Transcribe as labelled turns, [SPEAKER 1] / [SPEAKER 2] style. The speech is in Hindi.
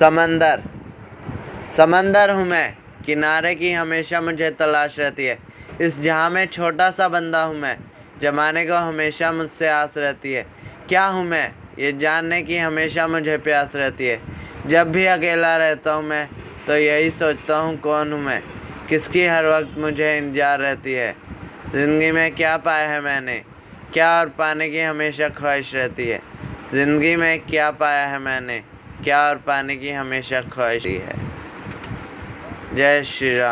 [SPEAKER 1] समंदर। समंदर हूँ मैं। किनारे की हमेशा मुझे तलाश रहती है। इस जहाँ में छोटा सा बंदा हूँ मैं, जमाने को हमेशा मुझसे आस रहती है। क्या हूँ मैं? ये जानने की हमेशा मुझे प्यास रहती है। जब भी अकेला रहता हूँ मैं तो यही सोचता हूँ कौन हूँ मैं। किसकी हर वक्त मुझे इंतज़ार रहती है। ज़िंदगी में क्या पाया है मैंने? क्या और पाने की हमेशा ख्वाहिश रहती है। ज़िंदगी में क्या पाया है मैंने? क्या और पाने की हमेशा ख्वाहिश है? जय श्री राम।